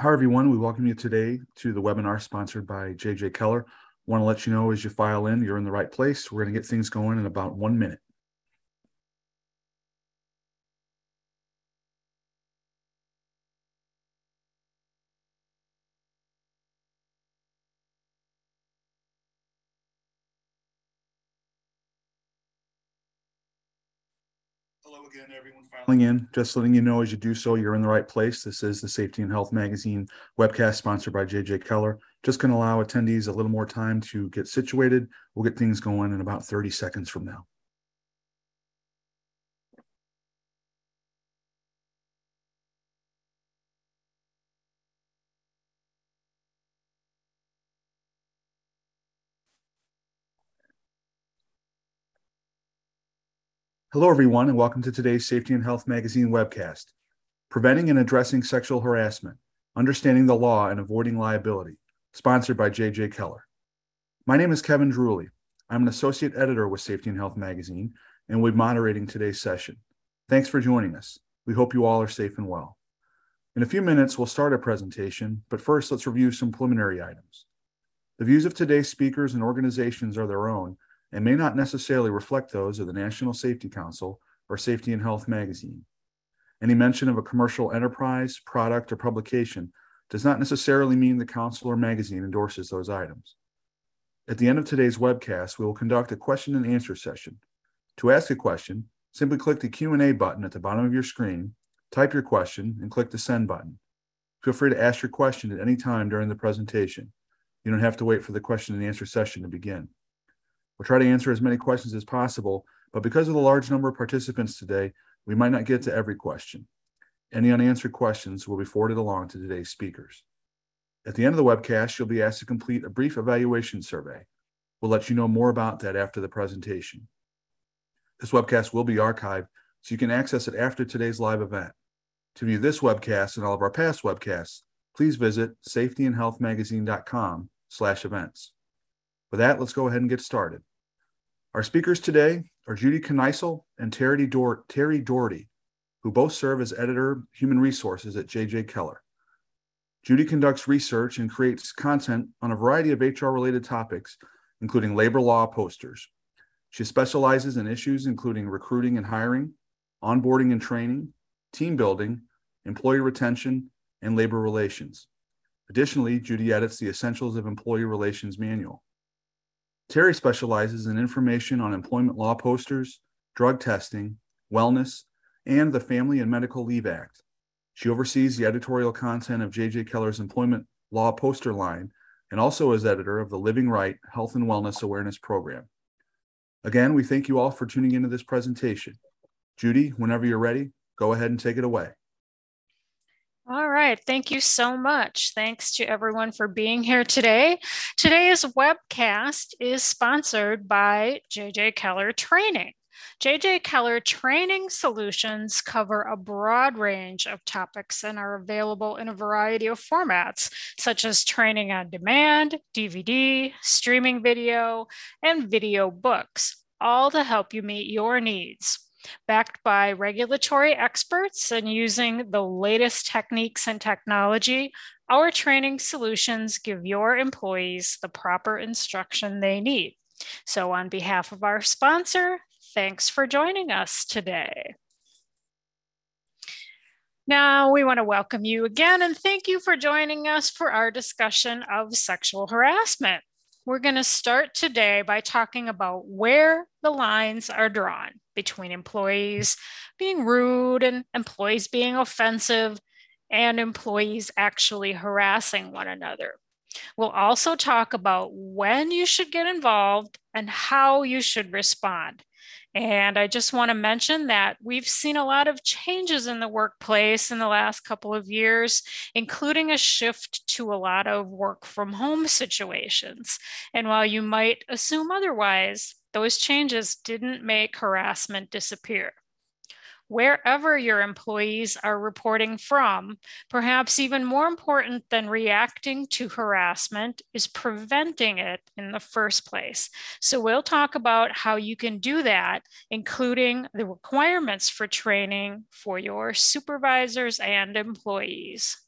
Hi, everyone. We welcome you today to the webinar sponsored by JJ Keller. Want to let you know as you file in, you're in the right place. We're going to get things going in about one minute. Again, everyone filing in. Just letting you know as you do so, you're in the right place. This is the Safety and Health Magazine webcast sponsored by JJ Keller. Just going to allow attendees a little more time to get situated. We'll get things going in about 30 seconds from now. Hello, everyone, and welcome to today's Safety and Health Magazine webcast Preventing and Addressing Sexual Harassment Understanding the Law and Avoiding Liability, sponsored by JJ Keller. My name is Kevin Druley. I'm an associate editor with Safety and Health Magazine and we'll be moderating today's session. Thanks for joining us. We hope you all are safe and well. In a few minutes, we'll start our presentation, but first, let's review some preliminary items. The views of today's speakers and organizations are their own and may not necessarily reflect those of the National Safety Council or Safety and Health magazine. Any mention of a commercial enterprise, product, or publication does not necessarily mean the council or magazine endorses those items. At the end of today's webcast, we will conduct a question and answer session. To ask a question, simply click the Q&A button at the bottom of your screen, type your question, and click the send button. Feel free to ask your question at any time during the presentation. You don't have to wait for the question and answer session to begin. We'll try to answer as many questions as possible, but because of the large number of participants today, we might not get to every question. Any unanswered questions will be forwarded along to today's speakers. At the end of the webcast, you'll be asked to complete a brief evaluation survey. We'll let you know more about that after the presentation. This webcast will be archived, so you can access it after today's live event. To view this webcast and all of our past webcasts, please visit safetyandhealthmagazine.com slash events. With that, let's go ahead and get started. Our speakers today are Judy Kneissl and Terry, Dor- Terry Doherty, who both serve as editor human resources at JJ Keller. Judy conducts research and creates content on a variety of HR related topics, including labor law posters. She specializes in issues including recruiting and hiring, onboarding and training, team building, employee retention, and labor relations. Additionally, Judy edits the Essentials of Employee Relations Manual. Terry specializes in information on employment law posters, drug testing, wellness, and the Family and Medical Leave Act. She oversees the editorial content of J.J. Keller's employment law poster line and also is editor of the Living Right Health and Wellness Awareness Program. Again, we thank you all for tuning into this presentation. Judy, whenever you're ready, go ahead and take it away. All right. Thank you so much. Thanks to everyone for being here today. Today's webcast is sponsored by JJ Keller Training. JJ Keller Training Solutions cover a broad range of topics and are available in a variety of formats, such as training on demand, DVD, streaming video, and video books, all to help you meet your needs backed by regulatory experts and using the latest techniques and technology, our training solutions give your employees the proper instruction they need. So, on behalf of our sponsor, thanks for joining us today. Now, we want to welcome you again and thank you for joining us for our discussion of sexual harassment. We're going to start today by talking about where the lines are drawn between employees being rude and employees being offensive and employees actually harassing one another. We'll also talk about when you should get involved and how you should respond. And I just want to mention that we've seen a lot of changes in the workplace in the last couple of years, including a shift to a lot of work from home situations. And while you might assume otherwise, those changes didn't make harassment disappear wherever your employees are reporting from. Perhaps even more important than reacting to harassment is preventing it in the first place. So, we'll talk about how you can do that, including the requirements for training for your supervisors and employees.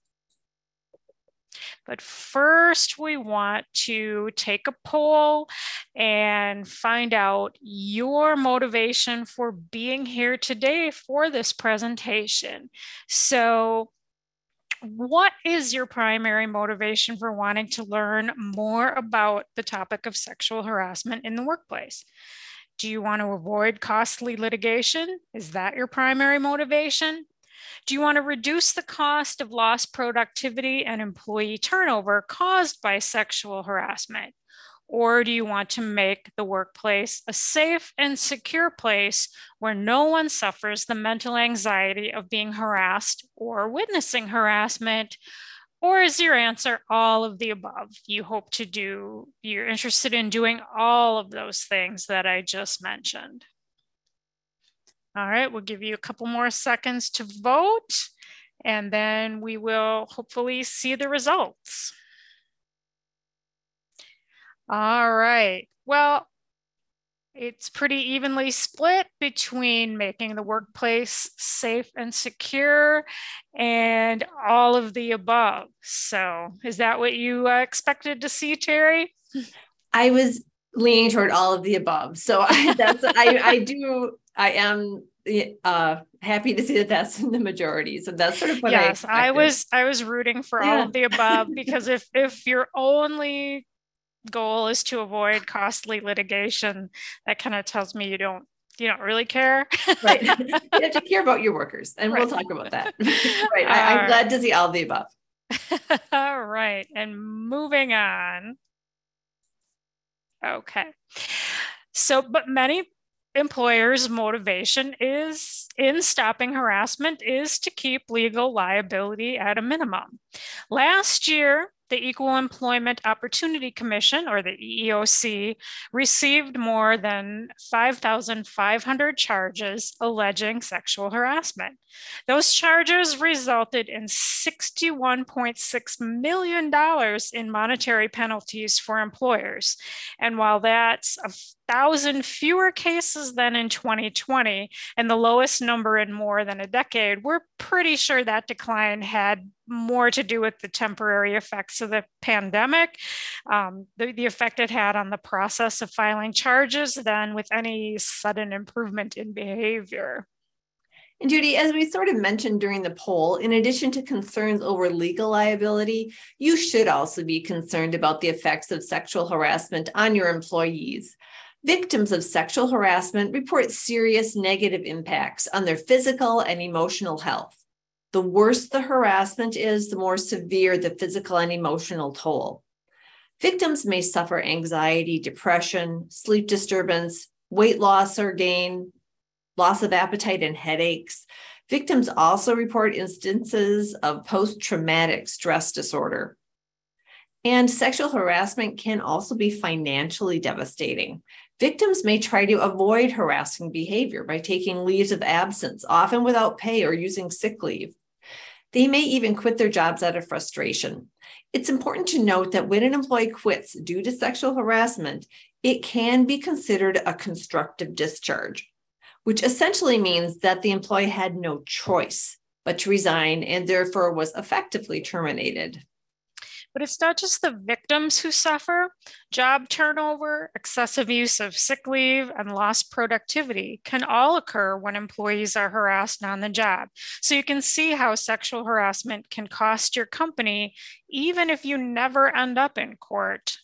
But first, we want to take a poll and find out your motivation for being here today for this presentation. So, what is your primary motivation for wanting to learn more about the topic of sexual harassment in the workplace? Do you want to avoid costly litigation? Is that your primary motivation? Do you want to reduce the cost of lost productivity and employee turnover caused by sexual harassment? Or do you want to make the workplace a safe and secure place where no one suffers the mental anxiety of being harassed or witnessing harassment? Or is your answer all of the above? You hope to do, you're interested in doing all of those things that I just mentioned. All right, we'll give you a couple more seconds to vote and then we will hopefully see the results. All right, well, it's pretty evenly split between making the workplace safe and secure and all of the above. So, is that what you uh, expected to see, Terry? I was leaning toward all of the above. So I, that's I, I do I am uh, happy to see that that's in the majority. So that's sort of what yes, I, I was I was rooting for yeah. all of the above because if if your only goal is to avoid costly litigation, that kind of tells me you don't you don't really care. right. You have to care about your workers, and right. we'll talk about that. right. I, am glad to see all the above. all right. And moving on. Okay. So, but many employers' motivation is in stopping harassment is to keep legal liability at a minimum. Last year, the Equal Employment Opportunity Commission, or the EEOC, received more than 5,500 charges alleging sexual harassment. Those charges resulted in $61.6 million in monetary penalties for employers. And while that's a thousand fewer cases than in 2020 and the lowest number in more than a decade, we're pretty sure that decline had more to do with the temporary effects of the pandemic, um, the, the effect it had on the process of filing charges than with any sudden improvement in behavior. And Judy, as we sort of mentioned during the poll, in addition to concerns over legal liability, you should also be concerned about the effects of sexual harassment on your employees. Victims of sexual harassment report serious negative impacts on their physical and emotional health. The worse the harassment is, the more severe the physical and emotional toll. Victims may suffer anxiety, depression, sleep disturbance, weight loss or gain, loss of appetite, and headaches. Victims also report instances of post traumatic stress disorder. And sexual harassment can also be financially devastating. Victims may try to avoid harassing behavior by taking leaves of absence, often without pay or using sick leave. They may even quit their jobs out of frustration. It's important to note that when an employee quits due to sexual harassment, it can be considered a constructive discharge which essentially means that the employee had no choice but to resign and therefore was effectively terminated. But it's not just the victims who suffer. Job turnover, excessive use of sick leave, and lost productivity can all occur when employees are harassed on the job. So you can see how sexual harassment can cost your company, even if you never end up in court.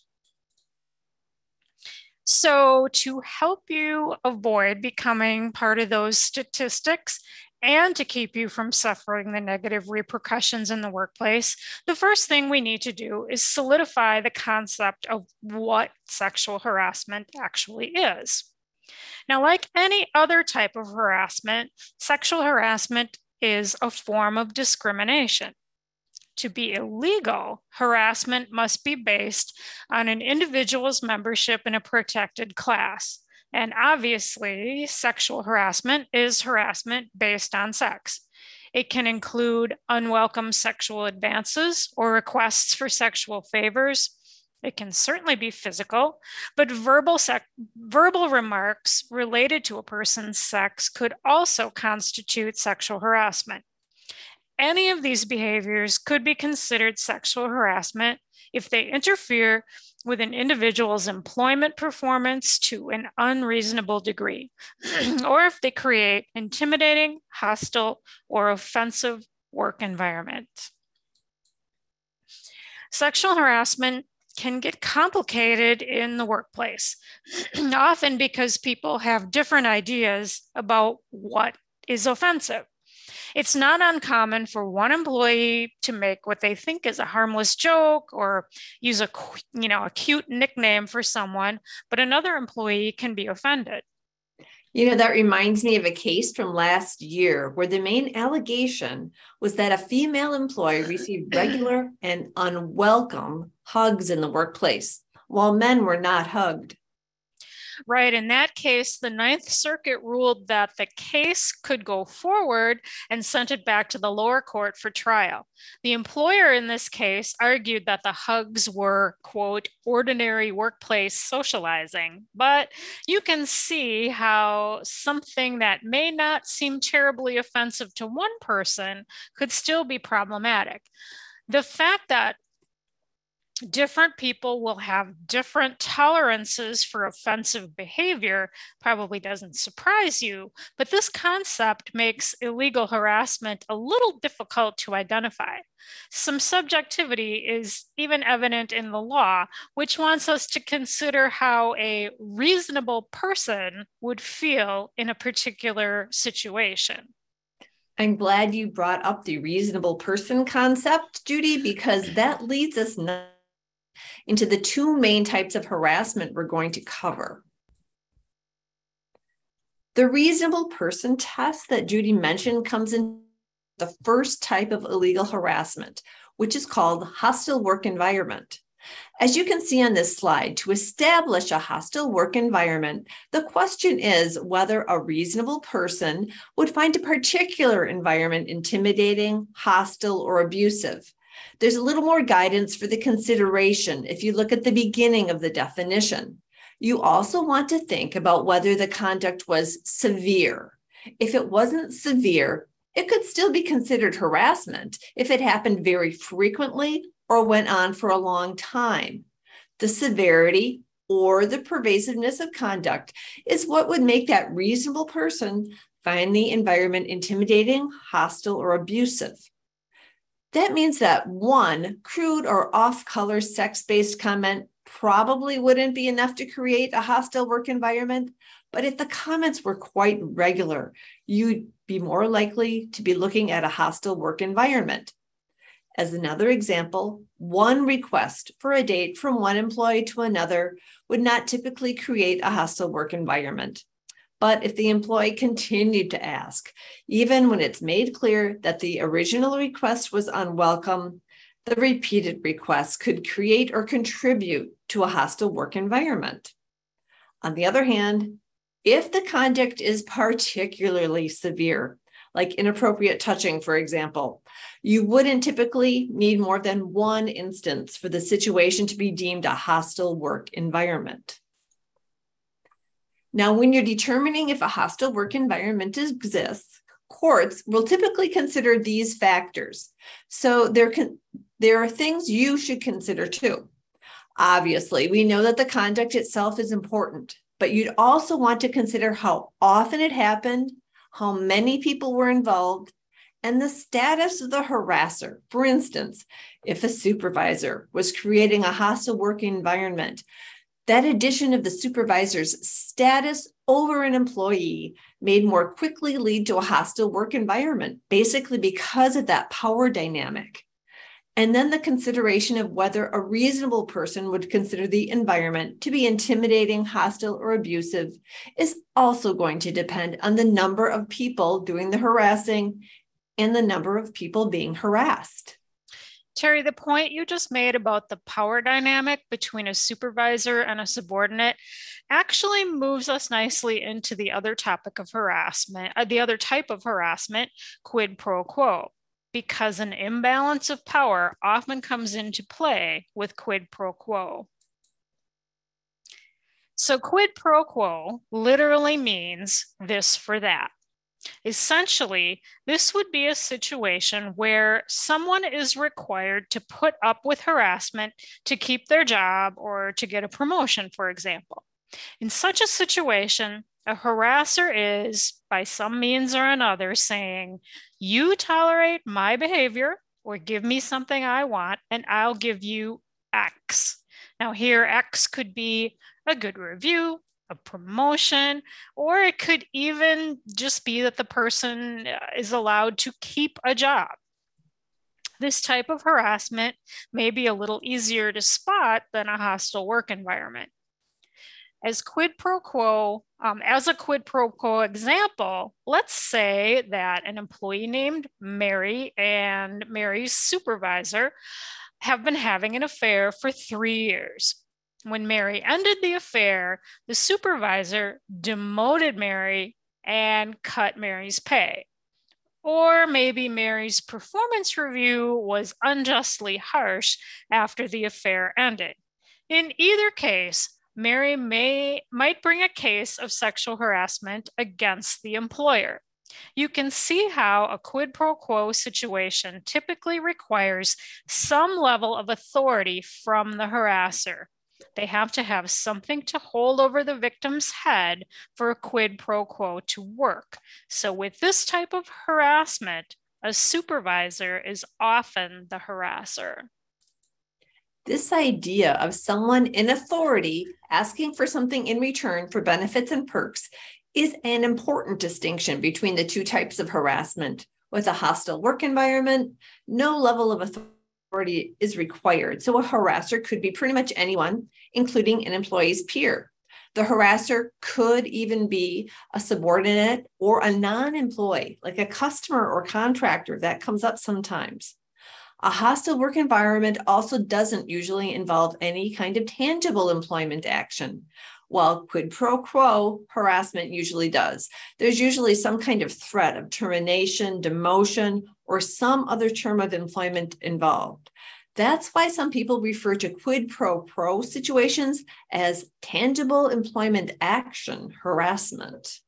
So, to help you avoid becoming part of those statistics and to keep you from suffering the negative repercussions in the workplace, the first thing we need to do is solidify the concept of what sexual harassment actually is. Now, like any other type of harassment, sexual harassment is a form of discrimination to be illegal, harassment must be based on an individual's membership in a protected class. And obviously, sexual harassment is harassment based on sex. It can include unwelcome sexual advances or requests for sexual favors. It can certainly be physical, but verbal, sec- verbal remarks related to a person's sex could also constitute sexual harassment. Any of these behaviors could be considered sexual harassment if they interfere with an individual's employment performance to an unreasonable degree, or if they create intimidating, hostile, or offensive work environment. Sexual harassment can get complicated in the workplace, often because people have different ideas about what is offensive. It's not uncommon for one employee to make what they think is a harmless joke or use a you know a cute nickname for someone, but another employee can be offended. You know, that reminds me of a case from last year where the main allegation was that a female employee received regular and unwelcome hugs in the workplace, while men were not hugged. Right. In that case, the Ninth Circuit ruled that the case could go forward and sent it back to the lower court for trial. The employer in this case argued that the hugs were, quote, ordinary workplace socializing. But you can see how something that may not seem terribly offensive to one person could still be problematic. The fact that different people will have different tolerances for offensive behavior probably doesn't surprise you but this concept makes illegal harassment a little difficult to identify. Some subjectivity is even evident in the law which wants us to consider how a reasonable person would feel in a particular situation. I'm glad you brought up the reasonable person concept, Judy, because that leads us into the two main types of harassment we're going to cover. The reasonable person test that Judy mentioned comes in the first type of illegal harassment, which is called hostile work environment. As you can see on this slide, to establish a hostile work environment, the question is whether a reasonable person would find a particular environment intimidating, hostile, or abusive. There's a little more guidance for the consideration if you look at the beginning of the definition. You also want to think about whether the conduct was severe. If it wasn't severe, it could still be considered harassment if it happened very frequently or went on for a long time. The severity or the pervasiveness of conduct is what would make that reasonable person find the environment intimidating, hostile, or abusive. That means that one crude or off color sex based comment probably wouldn't be enough to create a hostile work environment. But if the comments were quite regular, you'd be more likely to be looking at a hostile work environment. As another example, one request for a date from one employee to another would not typically create a hostile work environment. But if the employee continued to ask, even when it's made clear that the original request was unwelcome, the repeated requests could create or contribute to a hostile work environment. On the other hand, if the conduct is particularly severe, like inappropriate touching, for example, you wouldn't typically need more than one instance for the situation to be deemed a hostile work environment. Now, when you're determining if a hostile work environment exists, courts will typically consider these factors. So there can there are things you should consider too. Obviously, we know that the conduct itself is important, but you'd also want to consider how often it happened, how many people were involved, and the status of the harasser. For instance, if a supervisor was creating a hostile work environment, that addition of the supervisor's status over an employee may more quickly lead to a hostile work environment, basically because of that power dynamic. And then the consideration of whether a reasonable person would consider the environment to be intimidating, hostile, or abusive is also going to depend on the number of people doing the harassing and the number of people being harassed. Terry, the point you just made about the power dynamic between a supervisor and a subordinate actually moves us nicely into the other topic of harassment, uh, the other type of harassment, quid pro quo, because an imbalance of power often comes into play with quid pro quo. So, quid pro quo literally means this for that. Essentially, this would be a situation where someone is required to put up with harassment to keep their job or to get a promotion, for example. In such a situation, a harasser is, by some means or another, saying, You tolerate my behavior or give me something I want, and I'll give you X. Now, here, X could be a good review, a promotion, or it could even just be that the person uh, is allowed to keep a job. This type of harassment may be a little easier to spot than a hostile work environment. As quid pro quo, um, as a quid pro quo example, let's say that an employee named Mary and Mary's supervisor have been having an affair for three years. When Mary ended the affair, the supervisor demoted Mary and cut Mary's pay. Or maybe Mary's performance review was unjustly harsh after the affair ended. In either case, Mary may might bring a case of sexual harassment against the employer. You can see how a quid pro quo situation typically requires some level of authority from the harasser, they have to have something to hold over the victim's head for a quid pro quo to work. So, with this type of harassment, a supervisor is often the harasser. This idea of someone in authority asking for something in return for benefits and perks is an important distinction between the two types of harassment. With a hostile work environment, no level of authority authority is required. So a harasser could be pretty much anyone, including an employee's peer. The harasser could even be a subordinate or a non employee, like a customer or contractor. That comes up sometimes. A hostile work environment also doesn't usually involve any kind of tangible employment action, while quid pro quo harassment usually does. There's usually some kind of threat of termination, demotion, or some other term of employment involved. That's why some people refer to quid pro quo situations as tangible employment action harassment.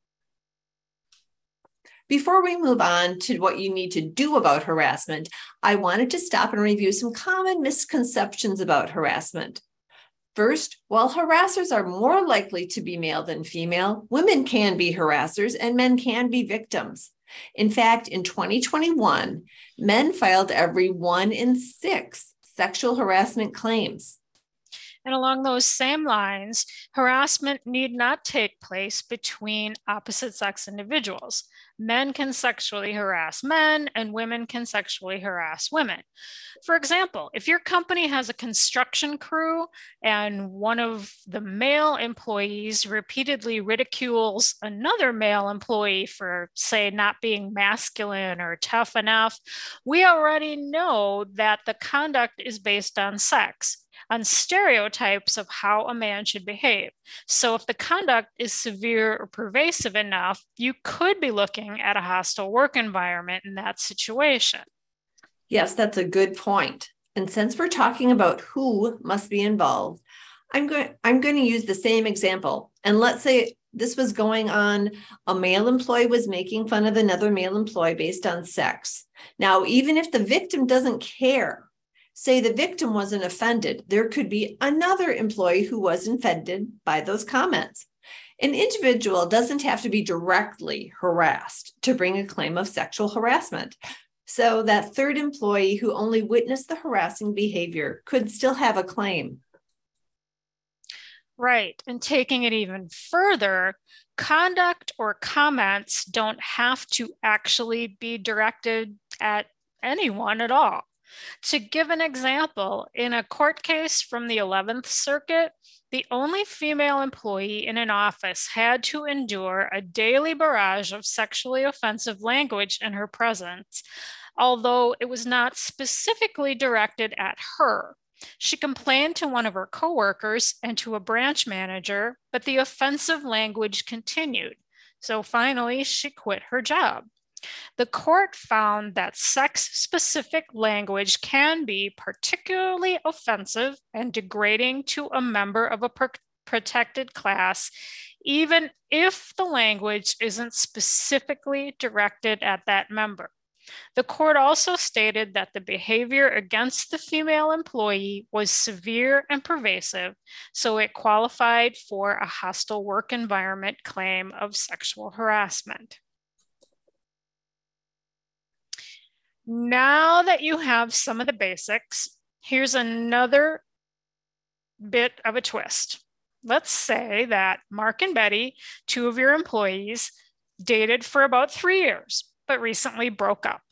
Before we move on to what you need to do about harassment, I wanted to stop and review some common misconceptions about harassment. First, while harassers are more likely to be male than female, women can be harassers and men can be victims. In fact, in 2021, men filed every one in six sexual harassment claims. And along those same lines, harassment need not take place between opposite sex individuals men can sexually harass men and women can sexually harass women. For example, if your company has a construction crew and one of the male employees repeatedly ridicules another male employee for, say, not being masculine or tough enough, we already know that the conduct is based on sex on stereotypes of how a man should behave. So, if the conduct is severe or pervasive enough, you could be looking at a hostile work environment in that situation. Yes, that's a good point. And since we're talking about who must be involved, I'm going I'm going to use the same example. And let's say this was going on a male employee was making fun of another male employee based on sex. Now, even if the victim doesn't care say the victim wasn't offended, there could be another employee who was offended by those comments. An individual doesn't have to be directly harassed to bring a claim of sexual harassment. So, that third employee who only witnessed the harassing behavior could still have a claim. Right. And taking it even further, conduct or comments don't have to actually be directed at anyone at all. To give an example, in a court case from the 11th Circuit, the only female employee in an office had to endure a daily barrage of sexually offensive language in her presence, although it was not specifically directed at her. She complained to one of her coworkers and to a branch manager, but the offensive language continued. So finally, she quit her job. The court found that sex specific language can be particularly offensive and degrading to a member of a protected class, even if the language isn't specifically directed at that member. The court also stated that the behavior against the female employee was severe and pervasive, so it qualified for a hostile work environment claim of sexual harassment. Now that you have some of the basics, here's another bit of a twist. Let's say that Mark and Betty, two of your employees, dated for about three years but recently broke up.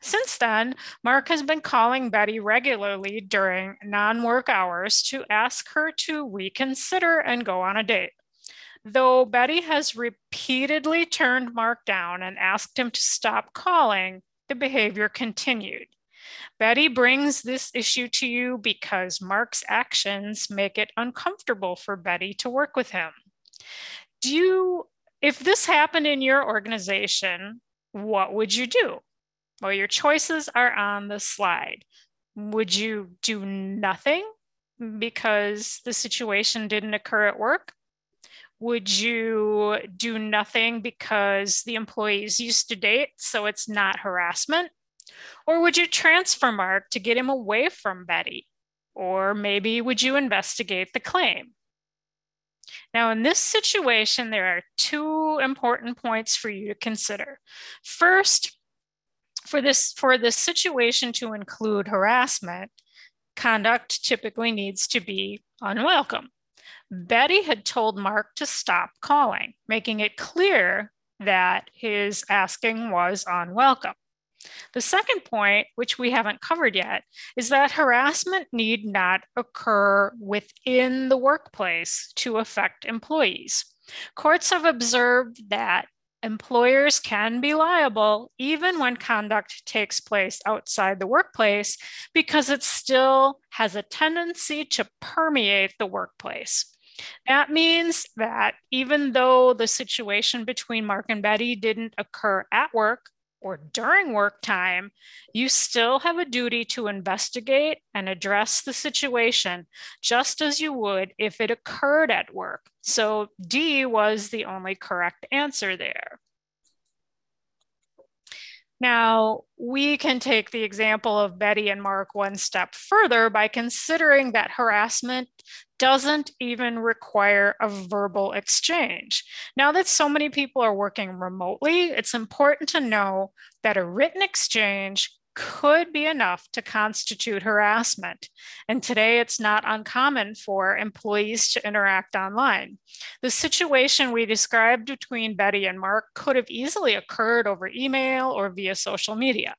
Since then, Mark has been calling Betty regularly during non work hours to ask her to reconsider and go on a date. Though Betty has repeatedly turned Mark down and asked him to stop calling, the behavior continued. Betty brings this issue to you because Mark's actions make it uncomfortable for Betty to work with him. Do you, if this happened in your organization, what would you do? Well, your choices are on the slide. Would you do nothing because the situation didn't occur at work? Would you do nothing because the employees used to date, so it's not harassment? Or would you transfer Mark to get him away from Betty? Or maybe would you investigate the claim? Now, in this situation, there are two important points for you to consider. First, for this, for this situation to include harassment, conduct typically needs to be unwelcome. Betty had told Mark to stop calling, making it clear that his asking was unwelcome. The second point, which we haven't covered yet, is that harassment need not occur within the workplace to affect employees. Courts have observed that employers can be liable even when conduct takes place outside the workplace because it still has a tendency to permeate the workplace. That means that even though the situation between Mark and Betty didn't occur at work, or during work time, you still have a duty to investigate and address the situation just as you would if it occurred at work. So D was the only correct answer there. Now, we can take the example of Betty and Mark one step further by considering that harassment doesn't even require a verbal exchange. Now that so many people are working remotely, it's important to know that a written exchange could be enough to constitute harassment. And today it's not uncommon for employees to interact online. The situation we described between Betty and Mark could have easily occurred over email or via social media.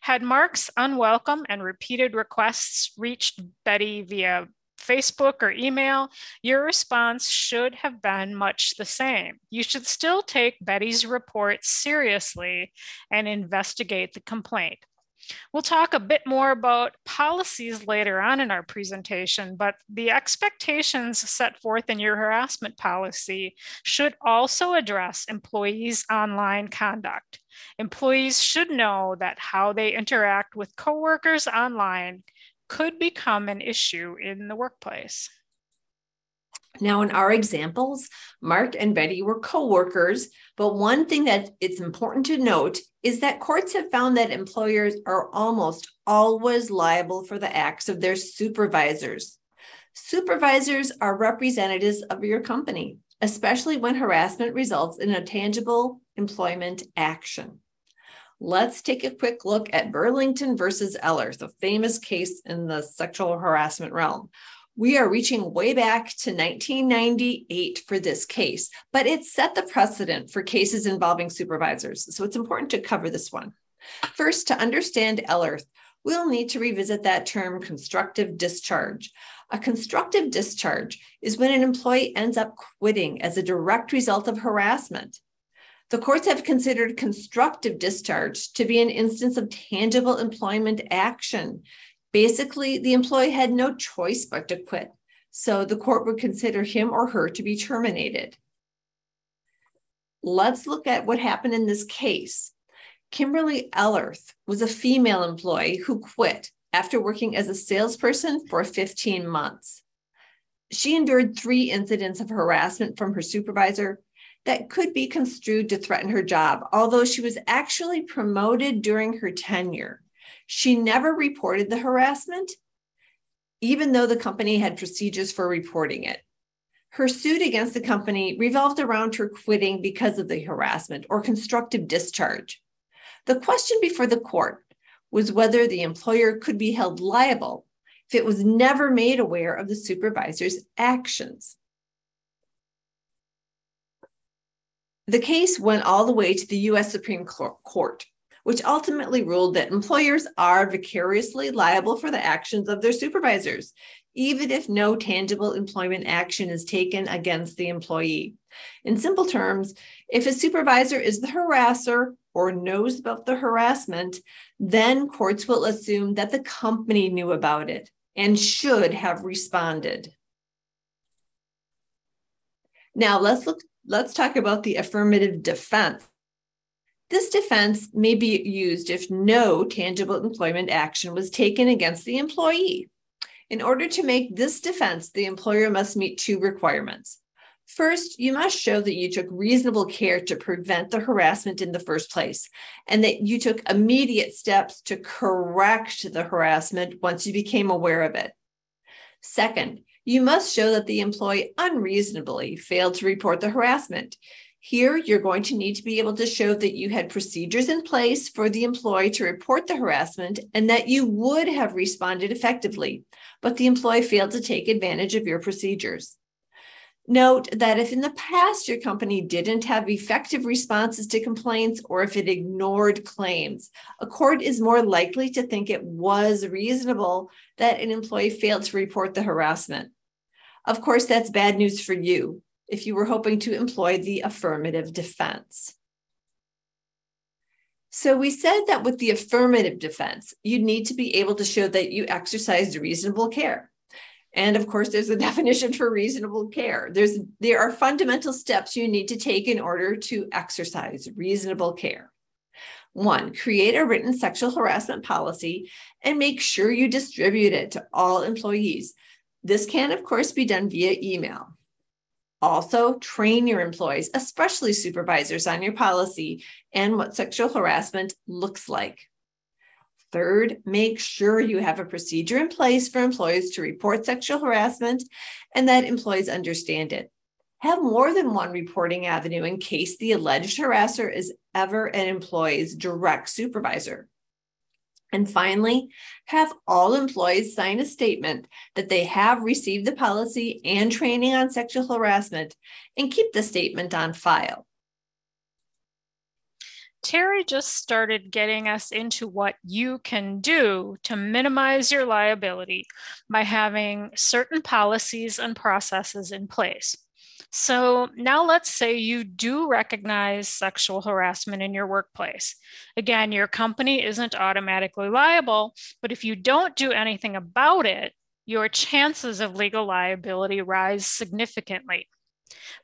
Had Mark's unwelcome and repeated requests reached Betty via Facebook or email, your response should have been much the same. You should still take Betty's report seriously and investigate the complaint. We'll talk a bit more about policies later on in our presentation, but the expectations set forth in your harassment policy should also address employees' online conduct. Employees should know that how they interact with coworkers online could become an issue in the workplace. Now, in our examples, Mark and Betty were co-workers, but one thing that it's important to note is that courts have found that employers are almost always liable for the acts of their supervisors. Supervisors are representatives of your company, especially when harassment results in a tangible employment action. Let's take a quick look at Burlington versus Ellerth, the famous case in the sexual harassment realm. We are reaching way back to 1998 for this case, but it set the precedent for cases involving supervisors. So it's important to cover this one. First, to understand Ellerth, we'll need to revisit that term constructive discharge. A constructive discharge is when an employee ends up quitting as a direct result of harassment. The courts have considered constructive discharge to be an instance of tangible employment action Basically, the employee had no choice but to quit. So the court would consider him or her to be terminated. Let's look at what happened in this case. Kimberly Ellerth was a female employee who quit after working as a salesperson for 15 months. She endured three incidents of harassment from her supervisor that could be construed to threaten her job, although she was actually promoted during her tenure. She never reported the harassment, even though the company had procedures for reporting it. Her suit against the company revolved around her quitting because of the harassment or constructive discharge. The question before the court was whether the employer could be held liable if it was never made aware of the supervisor's actions. The case went all the way to the US Supreme Court, which ultimately ruled that employers are vicariously liable for the actions of their supervisors, even if no tangible employment action is taken against the employee. In simple terms, if a supervisor is the harasser or knows about the harassment, then courts will assume that the company knew about it and should have responded. Now let's look let's talk about the affirmative defense. This defense may be used if no tangible employment action was taken against the employee. In order to make this defense, the employer must meet two requirements. First, you must show that you took reasonable care to prevent the harassment in the first place and that you took immediate steps to correct the harassment once you became aware of it. Second, you must show that the employee unreasonably failed to report the harassment. Here, you're going to need to be able to show that you had procedures in place for the employee to report the harassment and that you would have responded effectively, but the employee failed to take advantage of your procedures. Note that if in the past your company didn't have effective responses to complaints or if it ignored claims, a court is more likely to think it was reasonable that an employee failed to report the harassment. Of course, that's bad news for you if you were hoping to employ the affirmative defense. So we said that with the affirmative defense, you need to be able to show that you exercised reasonable care. And of course, there's a definition for reasonable care. There's there are fundamental steps you need to take in order to exercise reasonable care. One, create a written sexual harassment policy and make sure you distribute it to all employees. This can, of course, be done via email. Also, train your employees, especially supervisors, on your policy and what sexual harassment looks like. Third, make sure you have a procedure in place for employees to report sexual harassment and that employees understand it. Have more than one reporting avenue in case the alleged harasser is ever an employee's direct supervisor. And finally, have all employees sign a statement that they have received the policy and training on sexual harassment and keep the statement on file. Terry just started getting us into what you can do to minimize your liability by having certain policies and processes in place. So now let's say you do recognize sexual harassment in your workplace. Again, your company isn't automatically liable, but if you don't do anything about it, your chances of legal liability rise significantly.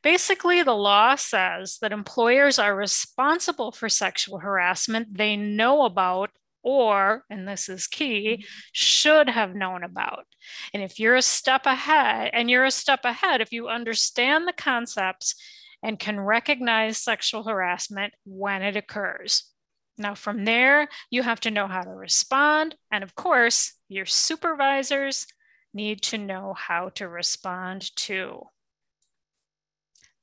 Basically, the law says that employers are responsible for sexual harassment they know about or, and this is key, mm-hmm. should have known about. And if you're a step ahead, and you're a step ahead if you understand the concepts and can recognize sexual harassment when it occurs. Now, from there, you have to know how to respond. And of course, your supervisors need to know how to respond too.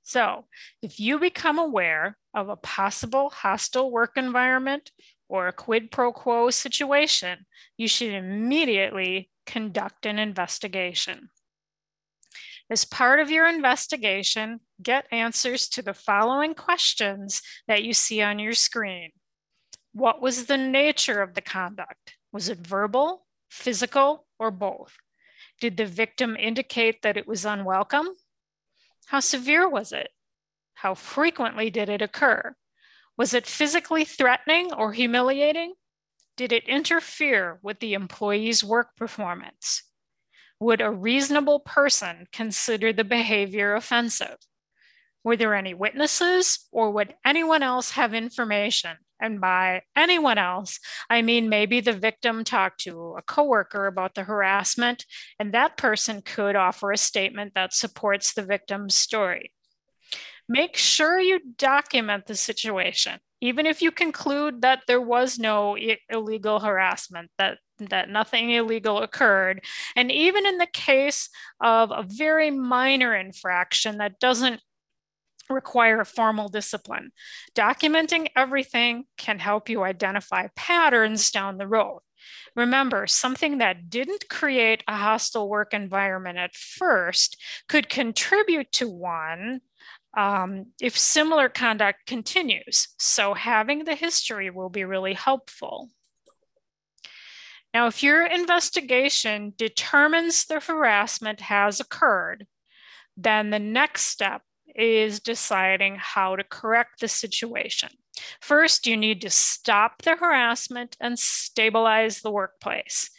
So, if you become aware of a possible hostile work environment or a quid pro quo situation, you should immediately conduct an investigation. As part of your investigation, get answers to the following questions that you see on your screen. What was the nature of the conduct? Was it verbal, physical, or both? Did the victim indicate that it was unwelcome? How severe was it? How frequently did it occur? Was it physically threatening or humiliating? Did it interfere with the employee's work performance? Would a reasonable person consider the behavior offensive? Were there any witnesses, or would anyone else have information And by anyone else, I mean maybe the victim talked to a coworker about the harassment, and that person could offer a statement that supports the victim's story. Make sure you document the situation, even if you conclude that there was no illegal harassment, that that nothing illegal occurred. And even in the case of a very minor infraction that doesn't require formal discipline. Documenting everything can help you identify patterns down the road. Remember, something that didn't create a hostile work environment at first could contribute to one um, if similar conduct continues. So, having the history will be really helpful. Now, if your investigation determines the harassment has occurred, then the next step is deciding how to correct the situation. First, you need to stop the harassment and stabilize the workplace.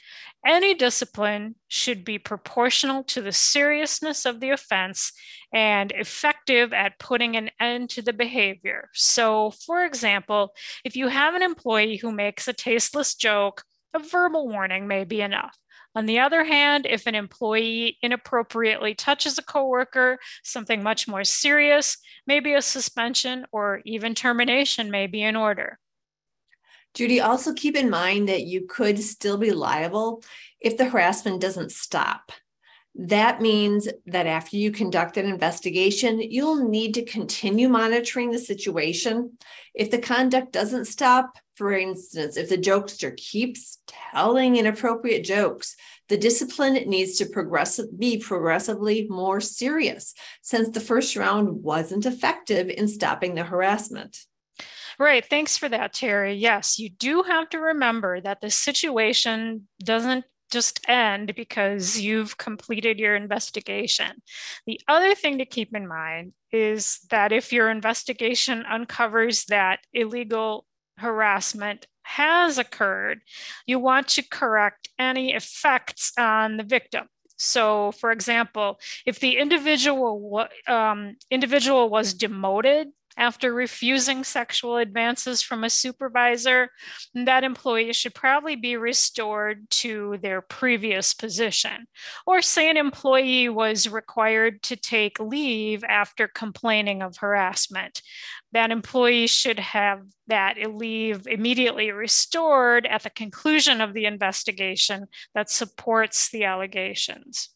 Any discipline should be proportional to the seriousness of the offense and effective at putting an end to the behavior. So, for example, if you have an employee who makes a tasteless joke, a verbal warning may be enough. On the other hand, if an employee inappropriately touches a coworker, something much more serious, maybe a suspension or even termination may be in order. Judy, also keep in mind that you could still be liable if the harassment doesn't stop. That means that after you conduct an investigation, you'll need to continue monitoring the situation. If the conduct doesn't stop, for instance, if the jokester keeps telling inappropriate jokes, the discipline needs to progress- be progressively more serious since the first round wasn't effective in stopping the harassment. Right. Thanks for that, Terry. Yes, you do have to remember that the situation doesn't just end because you've completed your investigation. The other thing to keep in mind is that if your investigation uncovers that illegal harassment has occurred, you want to correct any effects on the victim. So, for example, if the individual um, individual was demoted after refusing sexual advances from a supervisor, that employee should probably be restored to their previous position. Or say an employee was required to take leave after complaining of harassment. That employee should have that leave immediately restored at the conclusion of the investigation that supports the allegations.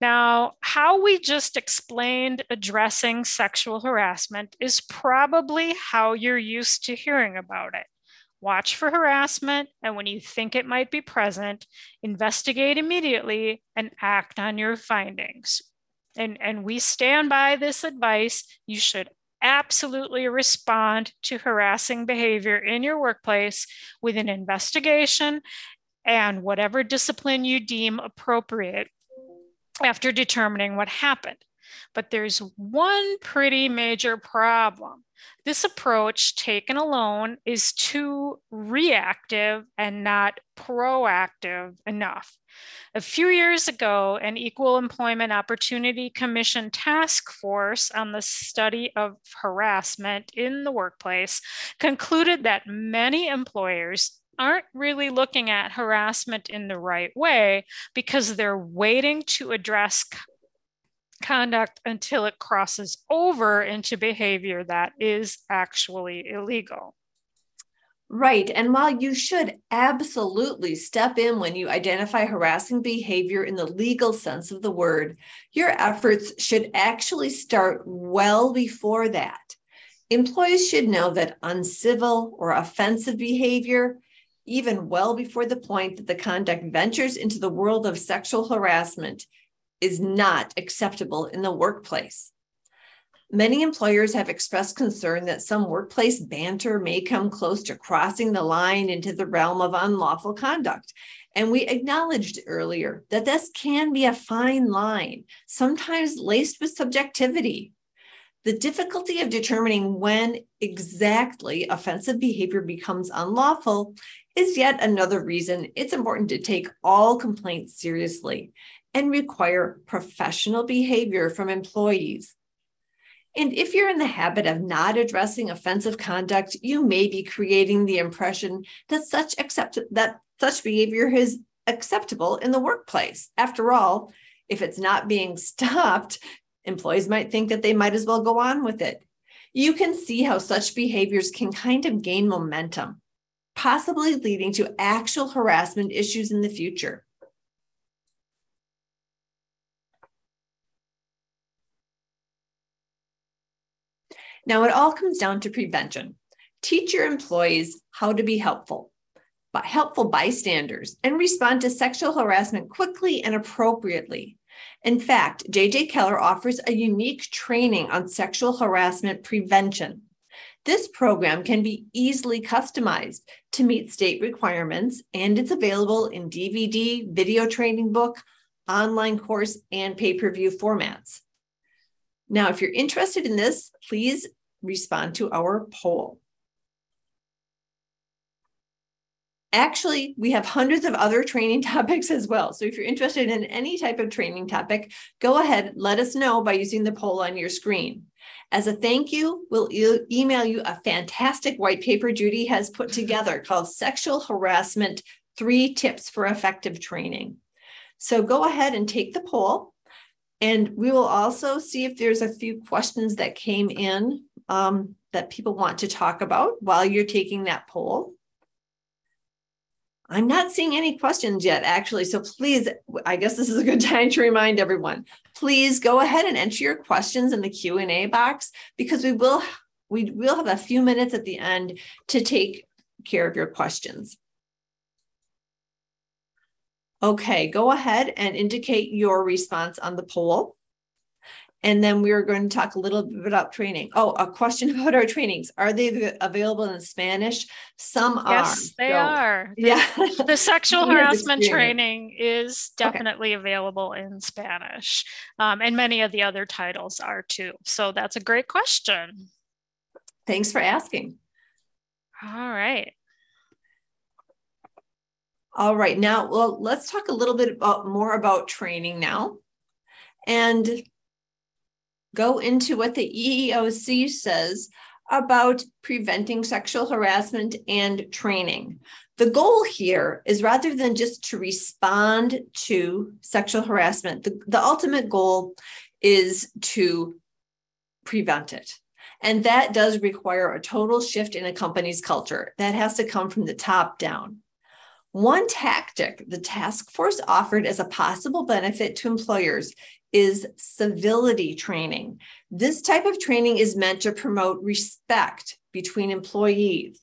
Now, how we just explained addressing sexual harassment is probably how you're used to hearing about it. Watch for harassment, and when you think it might be present, investigate immediately and act on your findings. And, and we stand by this advice. You should absolutely respond to harassing behavior in your workplace with an investigation and whatever discipline you deem appropriate after determining what happened. But there's one pretty major problem. This approach taken alone is too reactive and not proactive enough. A few years ago, an Equal Employment Opportunity Commission task force on the study of harassment in the workplace concluded that many employers aren't really looking at harassment in the right way because they're waiting to address conduct until it crosses over into behavior that is actually illegal. Right. And while you should absolutely step in when you identify harassing behavior in the legal sense of the word, your efforts should actually start well before that. Employees should know that uncivil or offensive behavior even well before the point that the conduct ventures into the world of sexual harassment, is not acceptable in the workplace. Many employers have expressed concern that some workplace banter may come close to crossing the line into the realm of unlawful conduct. And we acknowledged earlier that this can be a fine line, sometimes laced with subjectivity. The difficulty of determining when exactly offensive behavior becomes unlawful is yet another reason it's important to take all complaints seriously and require professional behavior from employees. And if you're in the habit of not addressing offensive conduct, you may be creating the impression that such accept that such behavior is acceptable in the workplace. After all, if it's not being stopped, employees might think that they might as well go on with it. You can see how such behaviors can kind of gain momentum, possibly leading to actual harassment issues in the future. Now, it all comes down to prevention. Teach your employees how to be helpful, but helpful bystanders, and respond to sexual harassment quickly and appropriately. In fact, JJ Keller offers a unique training on sexual harassment prevention. This program can be easily customized to meet state requirements, and it's available in DVD, video training book, online course, and pay per view formats. Now, if you're interested in this, please respond to our poll. Actually, we have hundreds of other training topics as well. So if you're interested in any type of training topic, go ahead, let us know by using the poll on your screen. As a thank you, we'll e email you a fantastic white paper Judy has put together called Sexual Harassment Three Tips for Effective Training. So go ahead and take the poll. And we will also see if there's a few questions that came in um, that people want to talk about while you're taking that poll. I'm not seeing any questions yet, actually. So please, I guess this is a good time to remind everyone. Please go ahead and enter your questions in the Q and A box because we will we will have a few minutes at the end to take care of your questions. Okay, go ahead and indicate your response on the poll. And then we are going to talk a little bit about training. Oh, a question about our trainings. Are they available in Spanish? Some yes, are. Yes, they so, are. The, yeah. the sexual harassment training is definitely okay. available in Spanish. Um, and many of the other titles are too. So that's a great question. Thanks for asking. All right. All right, now, well, let's talk a little bit about, more about training now and go into what the EEOC says about preventing sexual harassment and training. The goal here is rather than just to respond to sexual harassment, the, the ultimate goal is to prevent it. And that does require a total shift in a company's culture. That has to come from the top down. One tactic the task force offered as a possible benefit to employers is civility training. This type of training is meant to promote respect between employees.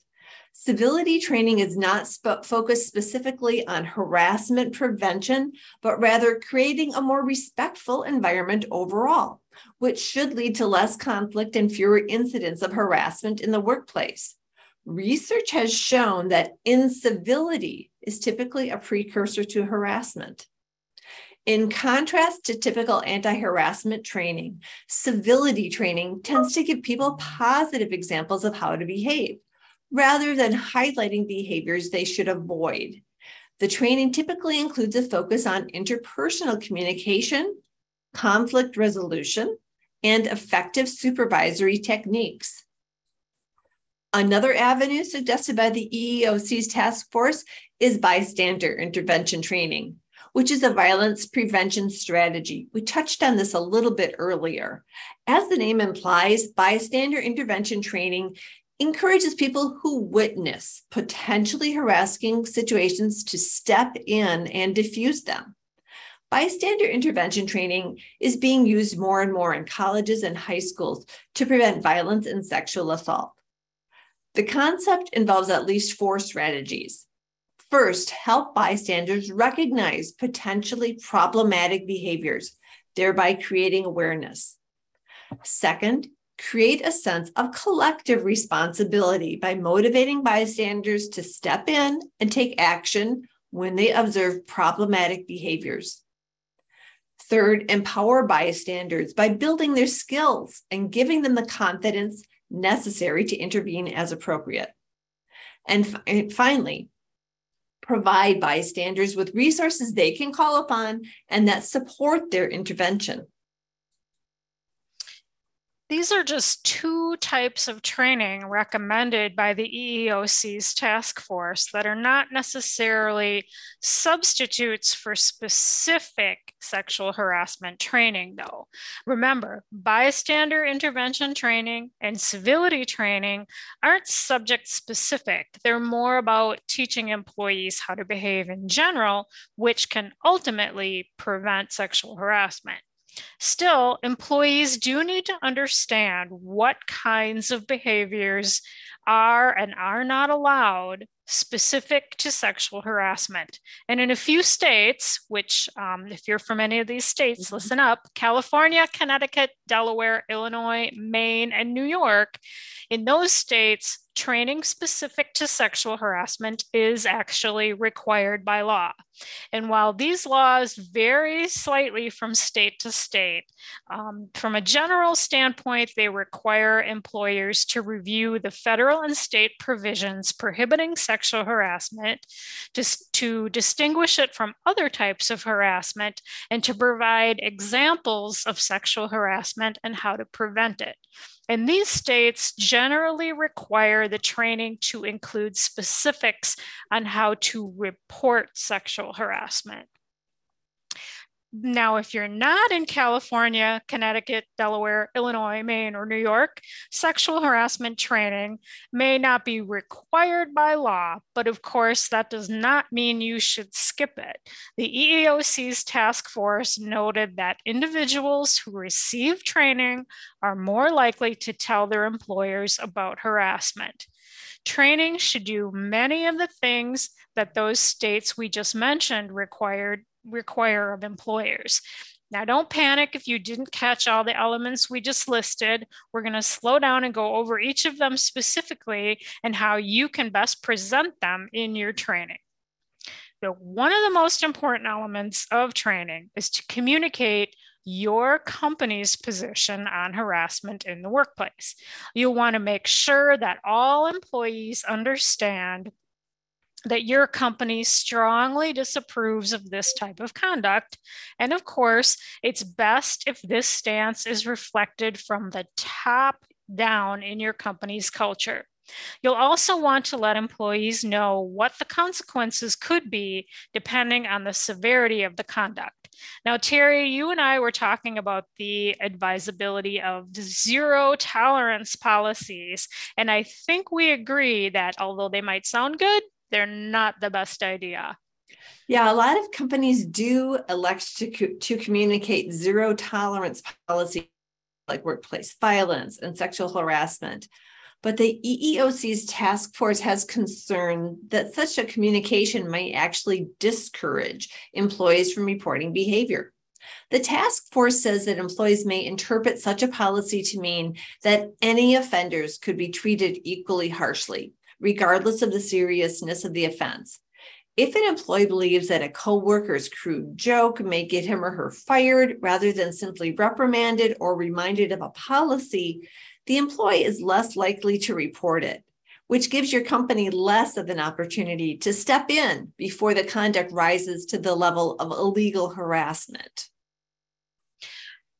Civility training is not sp- focused specifically on harassment prevention, but rather creating a more respectful environment overall, which should lead to less conflict and fewer incidents of harassment in the workplace. Research has shown that incivility is typically a precursor to harassment. In contrast to typical anti harassment training, civility training tends to give people positive examples of how to behave rather than highlighting behaviors they should avoid. The training typically includes a focus on interpersonal communication, conflict resolution, and effective supervisory techniques. Another avenue suggested by the EEOC's task force is bystander intervention training, which is a violence prevention strategy. We touched on this a little bit earlier. As the name implies, bystander intervention training encourages people who witness potentially harassing situations to step in and diffuse them. Bystander intervention training is being used more and more in colleges and high schools to prevent violence and sexual assault. The concept involves at least four strategies. First, help bystanders recognize potentially problematic behaviors, thereby creating awareness. Second, create a sense of collective responsibility by motivating bystanders to step in and take action when they observe problematic behaviors. Third, empower bystanders by building their skills and giving them the confidence necessary to intervene as appropriate. And, finally, provide bystanders with resources they can call upon and that support their intervention. these are just two types of training recommended by the EEOC's task force that are not necessarily substitutes for specific sexual harassment training, though. Remember, bystander intervention training and civility training aren't subject specific. They're more about teaching employees how to behave in general, which can ultimately prevent sexual harassment. Still, employees do need to understand what kinds of behaviors are and are not allowed specific to sexual harassment. And in a few states, which, um, if you're from any of these states, mm-hmm. listen up California, Connecticut, Delaware, Illinois, Maine, and New York, in those states, training specific to sexual harassment is actually required by law. And while these laws vary slightly from state to state, um, from a general standpoint, they require employers to review the federal and state provisions prohibiting sexual harassment, to, to distinguish it from other types of harassment, and to provide examples of sexual harassment and how to prevent it. And these states generally require the training to include specifics on how to report sexual harassment. Now, if you're not in California, Connecticut, Delaware, Illinois, Maine, or New York, sexual harassment training may not be required by law, but of course, that does not mean you should skip it. The EEOC's task force noted that individuals who receive training are more likely to tell their employers about harassment. Training should do many of the things that those states we just mentioned required require of employers. Now, don't panic if you didn't catch all the elements we just listed. We're going to slow down and go over each of them specifically and how you can best present them in your training. So, one of the most important elements of training is to communicate your company's position on harassment in the workplace. You'll want to make sure that all employees understand that your company strongly disapproves of this type of conduct. And of course, it's best if this stance is reflected from the top down in your company's culture. You'll also want to let employees know what the consequences could be depending on the severity of the conduct. Now, Terry, you and I were talking about the advisability of zero tolerance policies. And I think we agree that although they might sound good, they're not the best idea. Yeah, a lot of companies do elect to, to communicate zero tolerance policy like workplace violence and sexual harassment. But the EEOC's task force has concern that such a communication might actually discourage employees from reporting behavior. The task force says that employees may interpret such a policy to mean that any offenders could be treated equally harshly, regardless of the seriousness of the offense. If an employee believes that a coworker's crude joke may get him or her fired rather than simply reprimanded or reminded of a policy, the employee is less likely to report it, which gives your company less of an opportunity to step in before the conduct rises to the level of illegal harassment.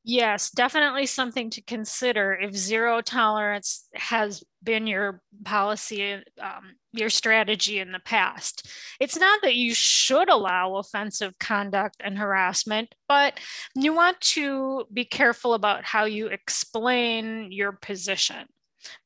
Yes, definitely something to consider if zero tolerance has been your policy, um, your strategy in the past. It's not that you should allow offensive conduct and harassment, but you want to be careful about how you explain your position.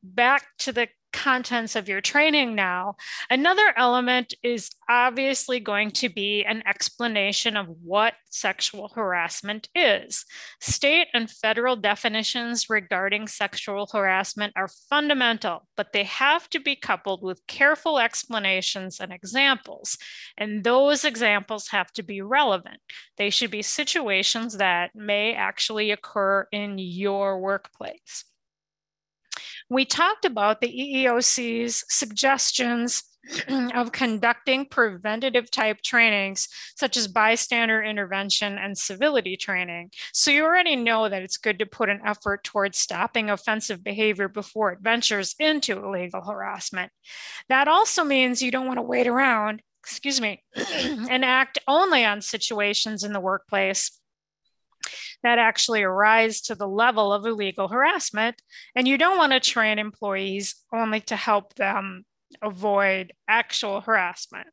Back to the contents of your training now. Another element is obviously going to be an explanation of what sexual harassment is. State and federal definitions regarding sexual harassment are fundamental, but they have to be coupled with careful explanations and examples. And those examples have to be relevant. They should be situations that may actually occur in your workplace we talked about the EEOC's suggestions of conducting preventative type trainings, such as bystander intervention and civility training. So you already know that it's good to put an effort towards stopping offensive behavior before it ventures into illegal harassment. That also means you don't want to wait around, excuse me, and act only on situations in the workplace that actually arise to the level of illegal harassment. And you don't want to train employees only to help them avoid actual harassment.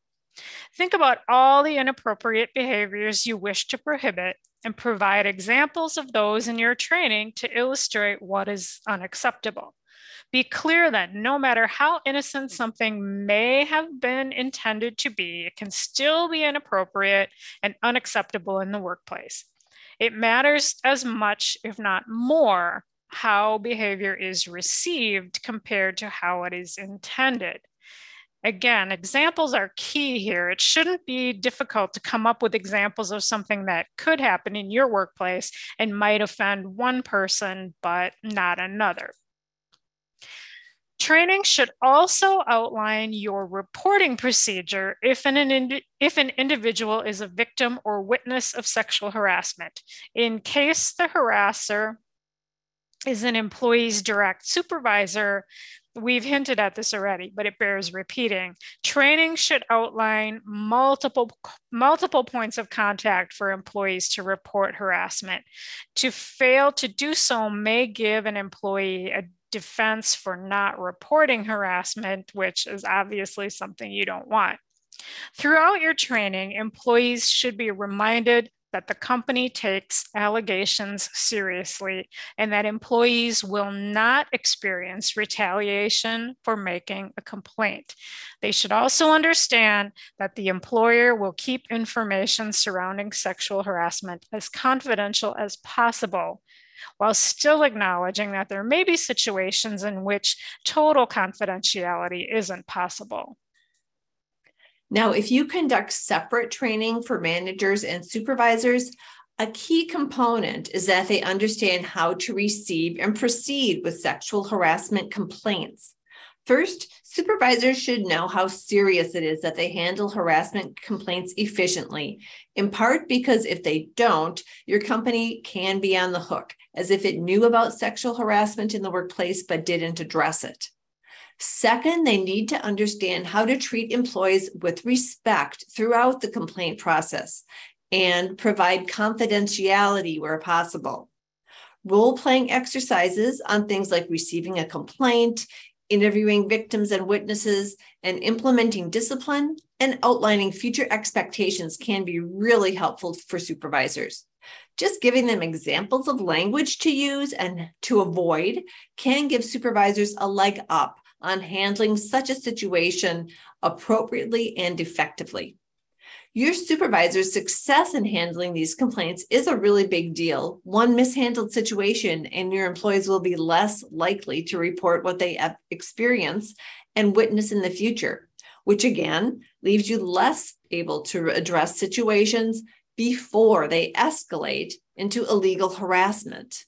Think about all the inappropriate behaviors you wish to prohibit and provide examples of those in your training to illustrate what is unacceptable. Be clear that no matter how innocent something may have been intended to be, it can still be inappropriate and unacceptable in the workplace. It matters as much, if not more, how behavior is received compared to how it is intended. Again, examples are key here. It shouldn't be difficult to come up with examples of something that could happen in your workplace and might offend one person, but not another. Training should also outline your reporting procedure if an, if an individual is a victim or witness of sexual harassment. In case the harasser is an employee's direct supervisor, we've hinted at this already, but it bears repeating. Training should outline multiple multiple points of contact for employees to report harassment. To fail to do so may give an employee a defense for not reporting harassment, which is obviously something you don't want. Throughout your training, employees should be reminded that the company takes allegations seriously and that employees will not experience retaliation for making a complaint. They should also understand that the employer will keep information surrounding sexual harassment as confidential as possible while still acknowledging that there may be situations in which total confidentiality isn't possible. Now, if you conduct separate training for managers and supervisors, a key component is that they understand how to receive and proceed with sexual harassment complaints. First, supervisors should know how serious it is that they handle harassment complaints efficiently, in part because if they don't, your company can be on the hook, as if it knew about sexual harassment in the workplace but didn't address it. Second, they need to understand how to treat employees with respect throughout the complaint process and provide confidentiality where possible. Role playing exercises on things like receiving a complaint, interviewing victims and witnesses, and implementing discipline and outlining future expectations can be really helpful for supervisors. Just giving them examples of language to use and to avoid can give supervisors a leg up on handling such a situation appropriately and effectively. Your supervisor's success in handling these complaints is a really big deal. One mishandled situation, and your employees will be less likely to report what they experience and witness in the future, which again leaves you less able to address situations before they escalate into illegal harassment.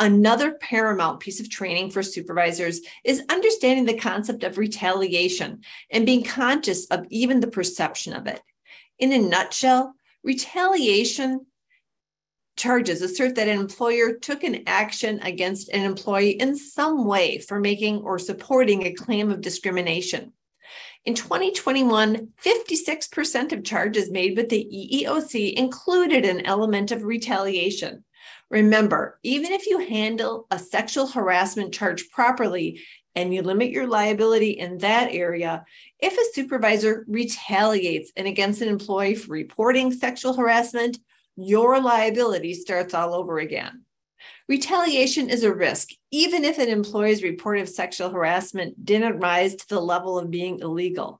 Another paramount piece of training for supervisors is understanding the concept of retaliation and being conscious of even the perception of it. In a nutshell, retaliation charges assert that an employer took an action against an employee in some way for making or supporting a claim of discrimination. In 2021, 56% of charges made with the EEOC included an element of retaliation. Remember, even if you handle a sexual harassment charge properly and you limit your liability in that area, if a supervisor retaliates and against an employee for reporting sexual harassment, your liability starts all over again. Retaliation is a risk, even if an employee's report of sexual harassment didn't rise to the level of being illegal.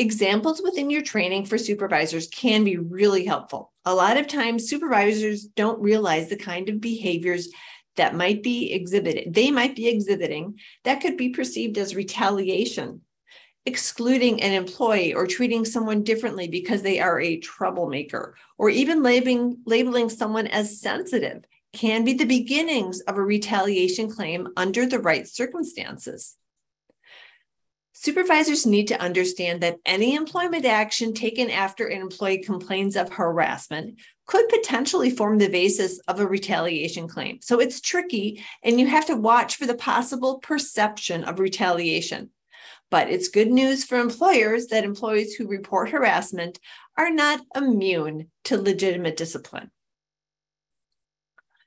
Examples within your training for supervisors can be really helpful. A lot of times, supervisors don't realize the kind of behaviors that might be exhibited, they might be exhibiting that could be perceived as retaliation. Excluding an employee or treating someone differently because they are a troublemaker, or even labeling, labeling someone as sensitive can be the beginnings of a retaliation claim under the right circumstances. Supervisors need to understand that any employment action taken after an employee complains of harassment could potentially form the basis of a retaliation claim. So it's tricky, and you have to watch for the possible perception of retaliation. But it's good news for employers that employees who report harassment are not immune to legitimate discipline.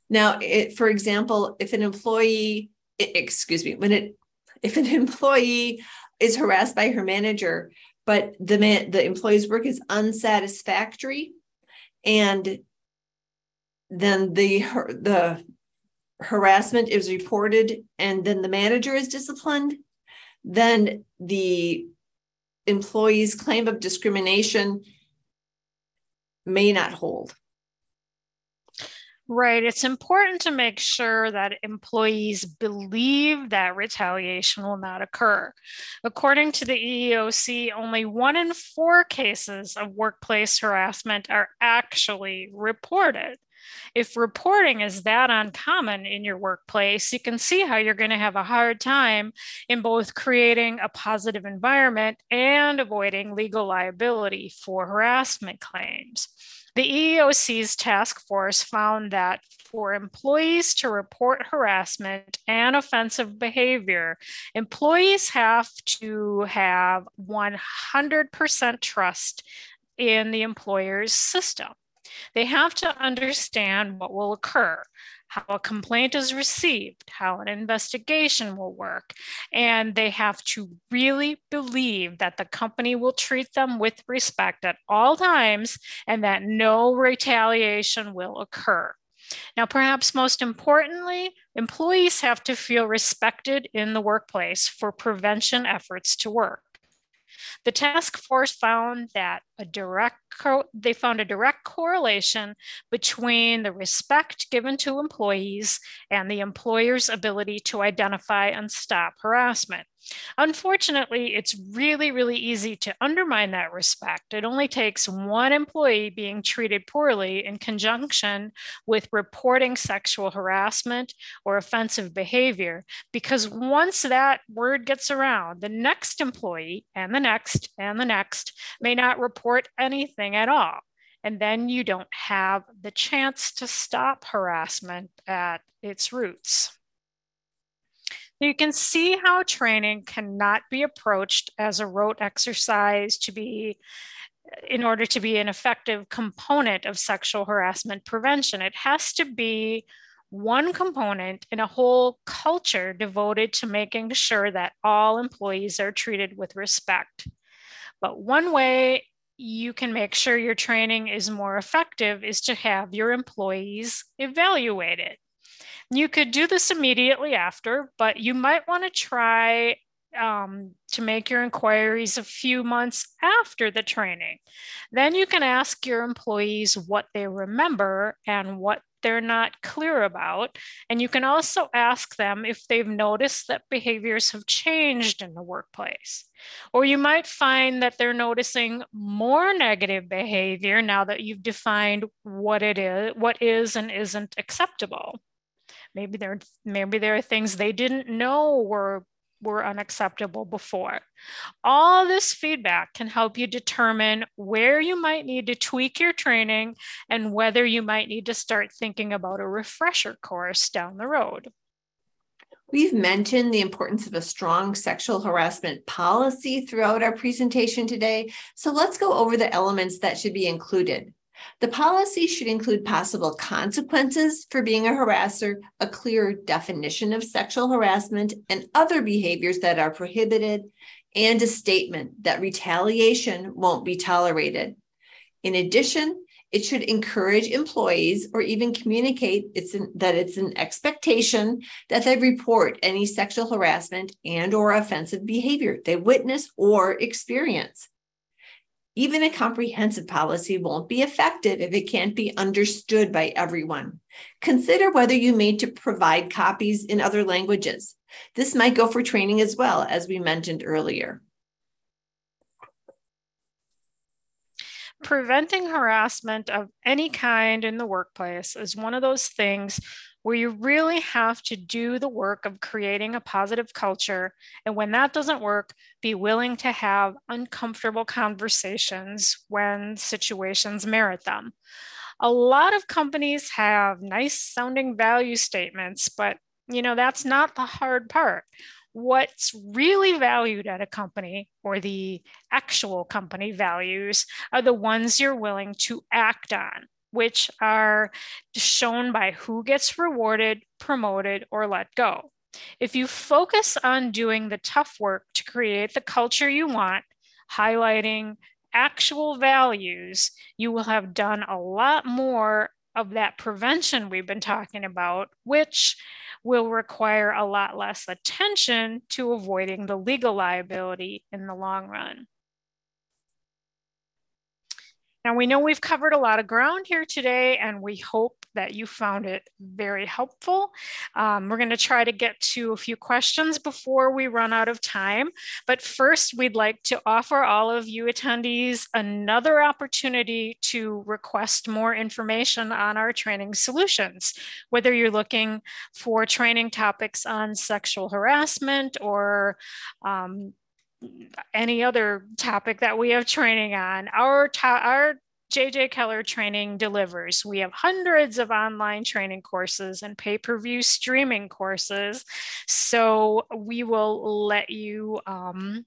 Now, it, for example, if an employee, excuse me, when it if an employee is harassed by her manager, but the man, the employee's work is unsatisfactory, and then the the harassment is reported, and then the manager is disciplined, then the employee's claim of discrimination may not hold. Right. It's important to make sure that employees believe that retaliation will not occur. According to the EEOC, only one in four cases of workplace harassment are actually reported. If reporting is that uncommon in your workplace, you can see how you're going to have a hard time in both creating a positive environment and avoiding legal liability for harassment claims. The EEOC's task force found that for employees to report harassment and offensive behavior, employees have to have 100% trust in the employer's system. They have to understand what will occur, how a complaint is received, how an investigation will work. And they have to really believe that the company will treat them with respect at all times and that no retaliation will occur. Now, perhaps most importantly, employees have to feel respected in the workplace for prevention efforts to work. The task force found that a direct they found a direct correlation between the respect given to employees and the employer's ability to identify and stop harassment. Unfortunately, it's really, really easy to undermine that respect. It only takes one employee being treated poorly in conjunction with reporting sexual harassment or offensive behavior, because once that word gets around, the next employee and the next and the next may not report anything at all. And then you don't have the chance to stop harassment at its roots. You can see how training cannot be approached as a rote exercise to be in order to be an effective component of sexual harassment prevention. It has to be one component in a whole culture devoted to making sure that all employees are treated with respect. But one way you can make sure your training is more effective is to have your employees evaluated. You could do this immediately after, but you might want to try um, to make your inquiries a few months after the training. Then you can ask your employees what they remember and what they're not clear about. And you can also ask them if they've noticed that behaviors have changed in the workplace. Or you might find that they're noticing more negative behavior now that you've defined what it is, what is and isn't acceptable. Maybe there, maybe there are things they didn't know were were unacceptable before. All this feedback can help you determine where you might need to tweak your training and whether you might need to start thinking about a refresher course down the road. We've mentioned the importance of a strong sexual harassment policy throughout our presentation today. So let's go over the elements that should be included. The policy should include possible consequences for being a harasser, a clear definition of sexual harassment, and other behaviors that are prohibited, and a statement that retaliation won't be tolerated. In addition, it should encourage employees or even communicate it's an, that it's an expectation that they report any sexual harassment and or offensive behavior they witness or experience. Even a comprehensive policy won't be effective if it can't be understood by everyone. Consider whether you need to provide copies in other languages. This might go for training as well, as we mentioned earlier. Preventing harassment of any kind in the workplace is one of those things where you really have to do the work of creating a positive culture. And when that doesn't work, be willing to have uncomfortable conversations when situations merit them. A lot of companies have nice sounding value statements, but you know, that's not the hard part. What's really valued at a company or the actual company values are the ones you're willing to act on which are shown by who gets rewarded, promoted, or let go. If you focus on doing the tough work to create the culture you want, highlighting actual values, you will have done a lot more of that prevention we've been talking about, which will require a lot less attention to avoiding the legal liability in the long run. Now, we know we've covered a lot of ground here today, and we hope that you found it very helpful. Um, we're going to try to get to a few questions before we run out of time. But first, we'd like to offer all of you attendees another opportunity to request more information on our training solutions, whether you're looking for training topics on sexual harassment or um, any other topic that we have training on. Our, our JJ Keller Training delivers. We have hundreds of online training courses and pay per view streaming courses. So we will let you um,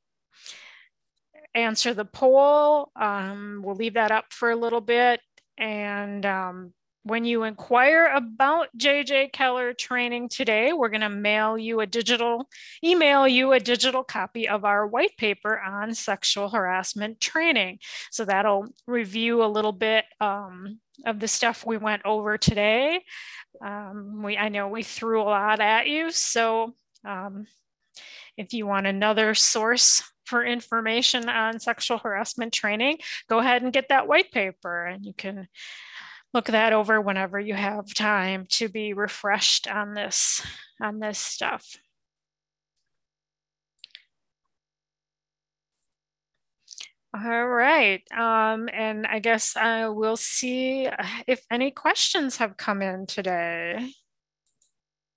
answer the poll. Um, we'll leave that up for a little bit. And um, when you inquire about JJ Keller training today, we're going to mail you a digital, email you a digital copy of our white paper on sexual harassment training. So that'll review a little bit um, of the stuff we went over today. Um, we, I know we threw a lot at you. So um, if you want another source for information on sexual harassment training, go ahead and get that white paper and you can look that over whenever you have time to be refreshed on this on this stuff. All right. Um, and I guess I will see if any questions have come in today.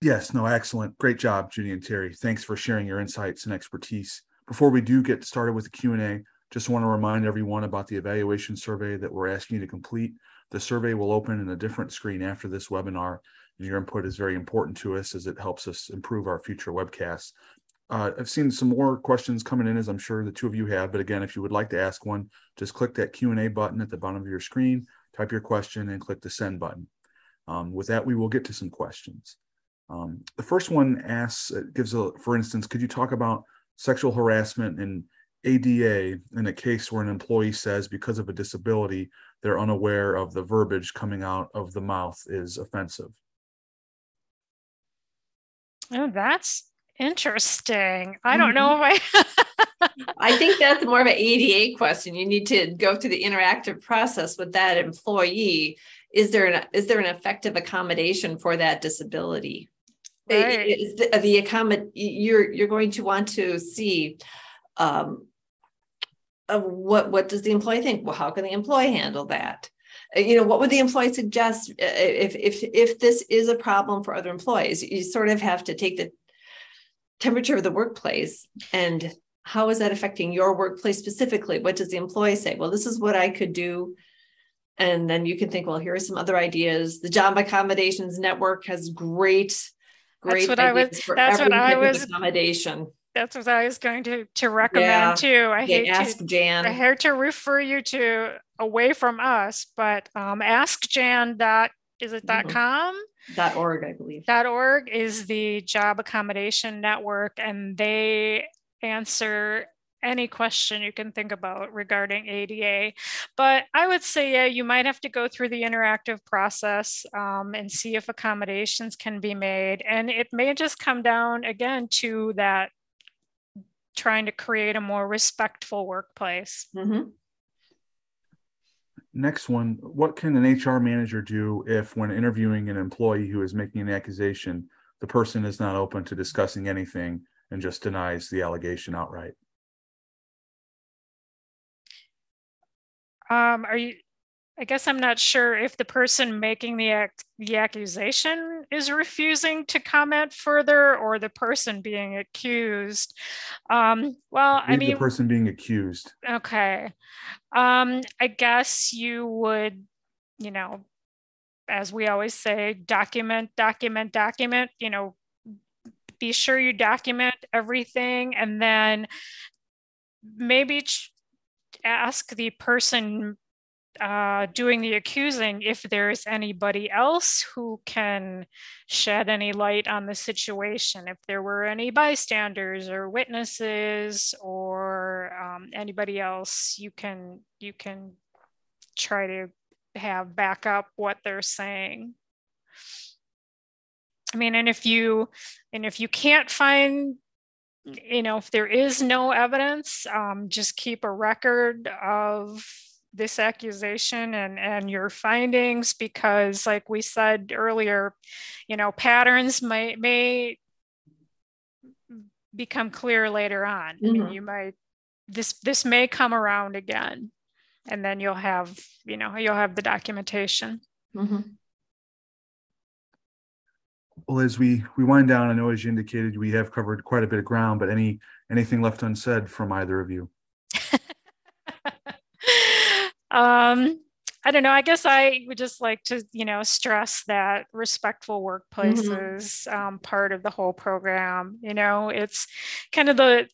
Yes, no, excellent. Great job, Judy and Terry. Thanks for sharing your insights and expertise. Before we do get started with the Q&A, just want to remind everyone about the evaluation survey that we're asking you to complete. The survey will open in a different screen after this webinar. And your input is very important to us as it helps us improve our future webcasts. Uh, I've seen some more questions coming in, as I'm sure the two of you have. But again, if you would like to ask one, just click that Q&A button at the bottom of your screen, type your question, and click the send button. Um, with that, we will get to some questions. Um, the first one asks, gives a, for instance, could you talk about sexual harassment and ADA in a case where an employee says because of a disability, they're unaware of the verbiage coming out of the mouth is offensive. Oh, that's interesting. I don't know if I. I think that's more of an ADA question. You need to go through the interactive process with that employee. Is there an is there an effective accommodation for that disability? Right. Is the, the accommod you're you're going to want to see um, uh, what what does the employee think? Well, how can the employee handle that? Uh, you know, what would the employee suggest uh, if if if this is a problem for other employees? You sort of have to take the temperature of the workplace and how is that affecting your workplace specifically? What does the employee say? Well, this is what I could do. And then you can think, well, here are some other ideas. The Job Accommodations Network has great, great that's what ideas I was, that's what I was, accommodation that's what I was going to to recommend yeah. too. I hate ask to, Jan. I hate to refer you to away from us, but um, askjan dot is it dot mm-hmm. com dot org I believe dot org is the job accommodation network, and they answer any question you can think about regarding ADA. But I would say, yeah, you might have to go through the interactive process um, and see if accommodations can be made. And it may just come down again to that trying to create a more respectful workplace. Mm-hmm. Next one What can an HR manager do if, when interviewing an employee who is making an accusation, the person is not open to discussing anything and just denies the allegation outright? Um, are you I guess I'm not sure if the person making the ac- the accusation is refusing to comment further, or the person being accused. Um, well, I, I mean, the person being accused. Okay, um, I guess you would, you know, as we always say, document, document, document. You know, be sure you document everything, and then maybe ch- ask the person uh, doing the accusing if there's anybody else who can shed any light on the situation, if there were any bystanders or witnesses or um, anybody else, you can you can try to have back up what they're saying. I mean, and if you and if you can't find you know, if there is no evidence, um, just keep a record of this accusation and, and your findings because like we said earlier, you know, patterns may, may become clear later on. Mm-hmm. I mean, mm-hmm. you might, this, this may come around again and then you'll have, you know, you'll have the documentation. Mm-hmm. Well, as we we wind down, I know as you indicated, we have covered quite a bit of ground, but any anything left unsaid from either of you? Um, I don't know. I guess I would just like to, you know, stress that respectful workplace mm-hmm. is um, part of the whole program. You know, it's kind of the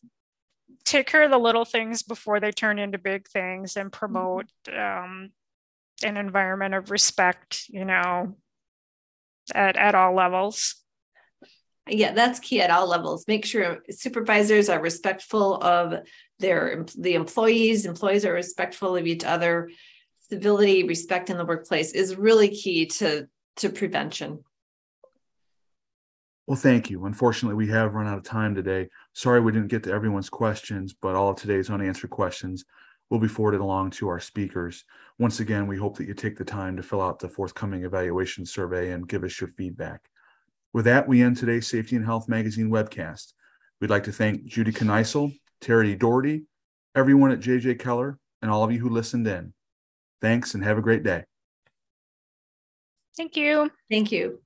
take care of the little things before they turn into big things and promote mm-hmm. um, an environment of respect. You know, at, at all levels. Yeah, that's key at all levels. Make sure supervisors are respectful of their the employees, employees are respectful of each other. Civility, respect in the workplace is really key to to prevention. Well, thank you. Unfortunately, we have run out of time today. Sorry we didn't get to everyone's questions, but all of today's unanswered questions will be forwarded along to our speakers. Once again, we hope that you take the time to fill out the forthcoming evaluation survey and give us your feedback. With that, we end today's Safety and Health Magazine webcast. We'd like to thank Judy Kneissl, Terry Doherty, everyone at JJ Keller, and all of you who listened in. Thanks and have a great day. Thank you. Thank you.